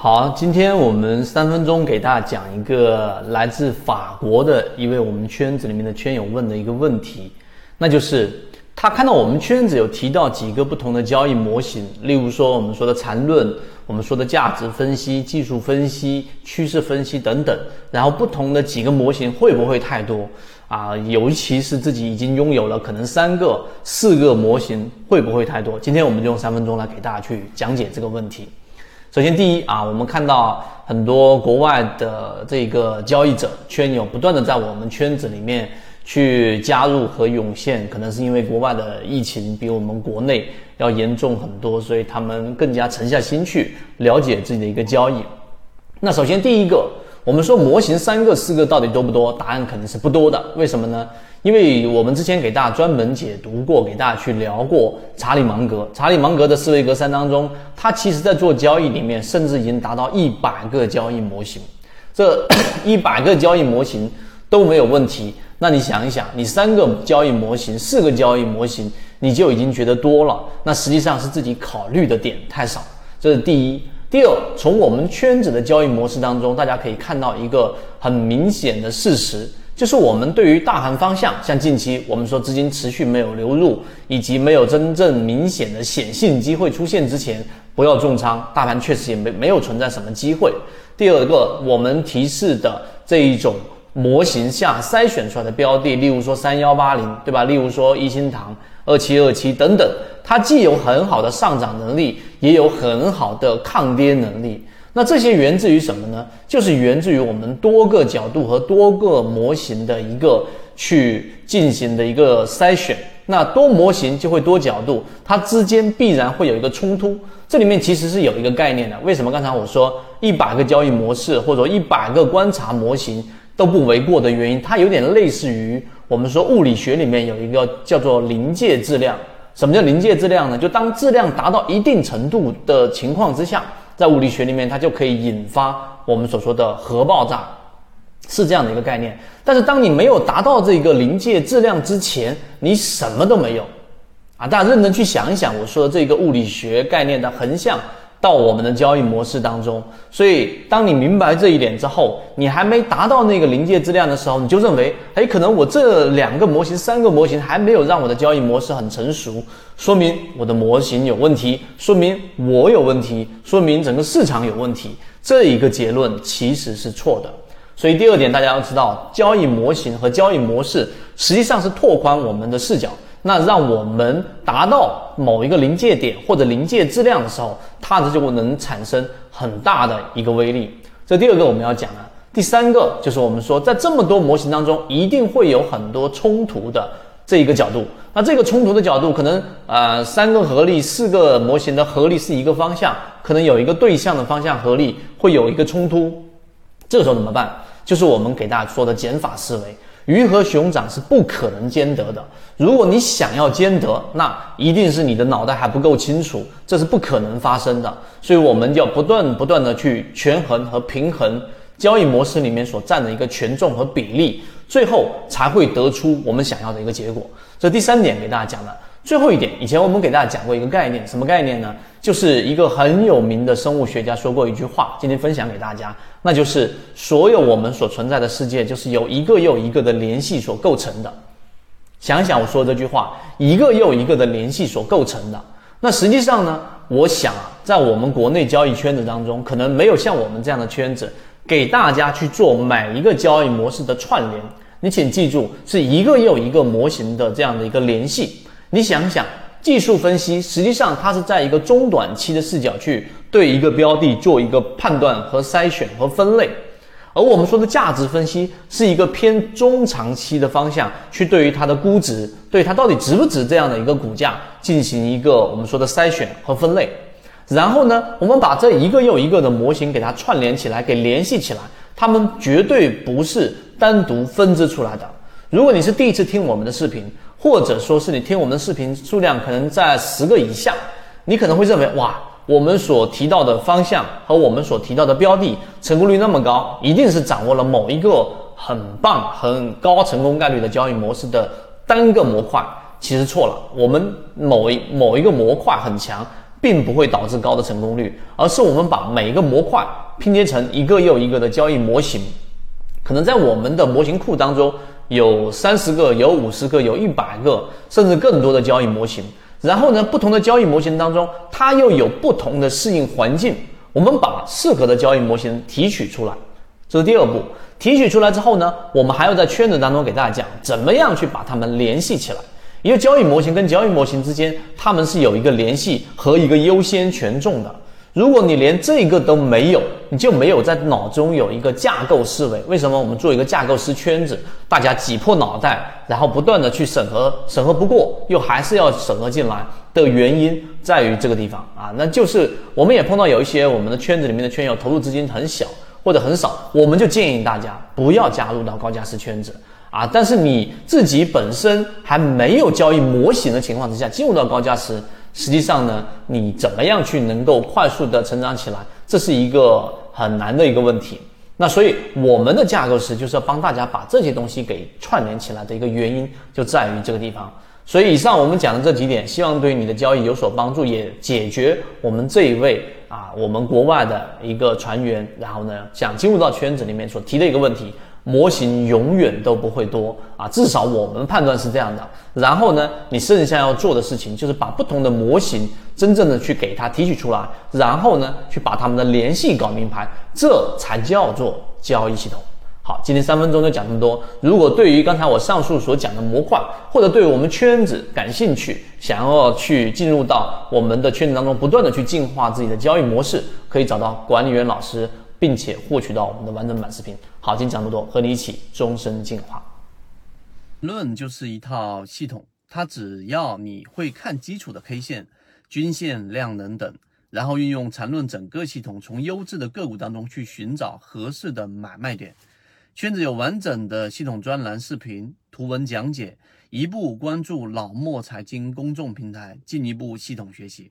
好，今天我们三分钟给大家讲一个来自法国的一位我们圈子里面的圈友问的一个问题，那就是他看到我们圈子有提到几个不同的交易模型，例如说我们说的缠论，我们说的价值分析、技术分析、趋势分析等等，然后不同的几个模型会不会太多啊？尤其是自己已经拥有了可能三个、四个模型，会不会太多？今天我们就用三分钟来给大家去讲解这个问题。首先，第一啊，我们看到很多国外的这个交易者圈友不断的在我们圈子里面去加入和涌现，可能是因为国外的疫情比我们国内要严重很多，所以他们更加沉下心去了解自己的一个交易。那首先第一个，我们说模型三个四个到底多不多？答案肯定是不多的。为什么呢？因为我们之前给大家专门解读过，给大家去聊过查理芒格。查理芒格的思维格三当中，他其实在做交易里面，甚至已经达到一百个交易模型。这 一百个交易模型都没有问题。那你想一想，你三个交易模型、四个交易模型，你就已经觉得多了。那实际上是自己考虑的点太少。这是第一。第二，从我们圈子的交易模式当中，大家可以看到一个很明显的事实。就是我们对于大盘方向，像近期我们说资金持续没有流入，以及没有真正明显的显性机会出现之前，不要重仓。大盘确实也没没有存在什么机会。第二个，我们提示的这一种模型下筛选出来的标的，例如说三幺八零，对吧？例如说一心堂二七二七等等，它既有很好的上涨能力，也有很好的抗跌能力。那这些源自于什么呢？就是源自于我们多个角度和多个模型的一个去进行的一个筛选。那多模型就会多角度，它之间必然会有一个冲突。这里面其实是有一个概念的。为什么刚才我说一百个交易模式或者一百个观察模型都不为过的原因？它有点类似于我们说物理学里面有一个叫做临界质量。什么叫临界质量呢？就当质量达到一定程度的情况之下。在物理学里面，它就可以引发我们所说的核爆炸，是这样的一个概念。但是，当你没有达到这个临界质量之前，你什么都没有啊！大家认真去想一想，我说的这个物理学概念的横向。到我们的交易模式当中，所以当你明白这一点之后，你还没达到那个临界质量的时候，你就认为，哎，可能我这两个模型、三个模型还没有让我的交易模式很成熟，说明我的模型有问题，说明我有问题，说明整个市场有问题。这一个结论其实是错的。所以第二点，大家要知道，交易模型和交易模式实际上是拓宽我们的视角。那让我们达到某一个临界点或者临界质量的时候，它这就能产生很大的一个威力。这第二个我们要讲的，第三个就是我们说，在这么多模型当中，一定会有很多冲突的这一个角度。那这个冲突的角度，可能呃三个合力、四个模型的合力是一个方向，可能有一个对象的方向合力会有一个冲突。这个时候怎么办？就是我们给大家说的减法思维。鱼和熊掌是不可能兼得的。如果你想要兼得，那一定是你的脑袋还不够清楚，这是不可能发生的。所以，我们要不断不断的去权衡和平衡交易模式里面所占的一个权重和比例，最后才会得出我们想要的一个结果。这第三点给大家讲了。最后一点，以前我们给大家讲过一个概念，什么概念呢？就是一个很有名的生物学家说过一句话，今天分享给大家，那就是所有我们所存在的世界，就是由一个又一个的联系所构成的。想想我说这句话，一个又一个的联系所构成的。那实际上呢，我想啊，在我们国内交易圈子当中，可能没有像我们这样的圈子，给大家去做每一个交易模式的串联。你请记住，是一个又一个模型的这样的一个联系。你想想，技术分析实际上它是在一个中短期的视角去对一个标的做一个判断和筛选和分类，而我们说的价值分析是一个偏中长期的方向去对于它的估值，对它到底值不值这样的一个股价进行一个我们说的筛选和分类。然后呢，我们把这一个又一个的模型给它串联起来，给联系起来，它们绝对不是单独分支出来的。如果你是第一次听我们的视频，或者说是你听我们的视频数量可能在十个以下，你可能会认为哇，我们所提到的方向和我们所提到的标的成功率那么高，一定是掌握了某一个很棒、很高成功概率的交易模式的单个模块。其实错了，我们某一某一个模块很强，并不会导致高的成功率，而是我们把每一个模块拼接成一个又一个的交易模型。可能在我们的模型库当中有三十个、有五十个、有一百个，甚至更多的交易模型。然后呢，不同的交易模型当中，它又有不同的适应环境。我们把适合的交易模型提取出来，这是第二步。提取出来之后呢，我们还要在圈子当中给大家讲，怎么样去把它们联系起来。因为交易模型跟交易模型之间，它们是有一个联系和一个优先权重的。如果你连这个都没有，你就没有在脑中有一个架构思维。为什么我们做一个架构师圈子，大家挤破脑袋，然后不断的去审核，审核不过又还是要审核进来的原因在于这个地方啊，那就是我们也碰到有一些我们的圈子里面的圈友投入资金很小或者很少，我们就建议大家不要加入到高价师圈子啊。但是你自己本身还没有交易模型的情况之下，进入到高价师。实际上呢，你怎么样去能够快速的成长起来，这是一个很难的一个问题。那所以我们的架构师就是要帮大家把这些东西给串联起来的一个原因就在于这个地方。所以以上我们讲的这几点，希望对你的交易有所帮助，也解决我们这一位啊，我们国外的一个船员，然后呢想进入到圈子里面所提的一个问题。模型永远都不会多啊，至少我们判断是这样的。然后呢，你剩下要做的事情就是把不同的模型真正的去给它提取出来，然后呢，去把它们的联系搞明白，这才叫做交易系统。好，今天三分钟就讲这么多。如果对于刚才我上述所讲的模块，或者对我们圈子感兴趣，想要去进入到我们的圈子当中，不断的去进化自己的交易模式，可以找到管理员老师。并且获取到我们的完整版视频。好，今天讲这么多，和你一起终身进化。论就是一套系统，它只要你会看基础的 K 线、均线、量能等，然后运用缠论整个系统，从优质的个股当中去寻找合适的买卖点。圈子有完整的系统专栏、视频、图文讲解，一步关注老莫财经公众平台，进一步系统学习。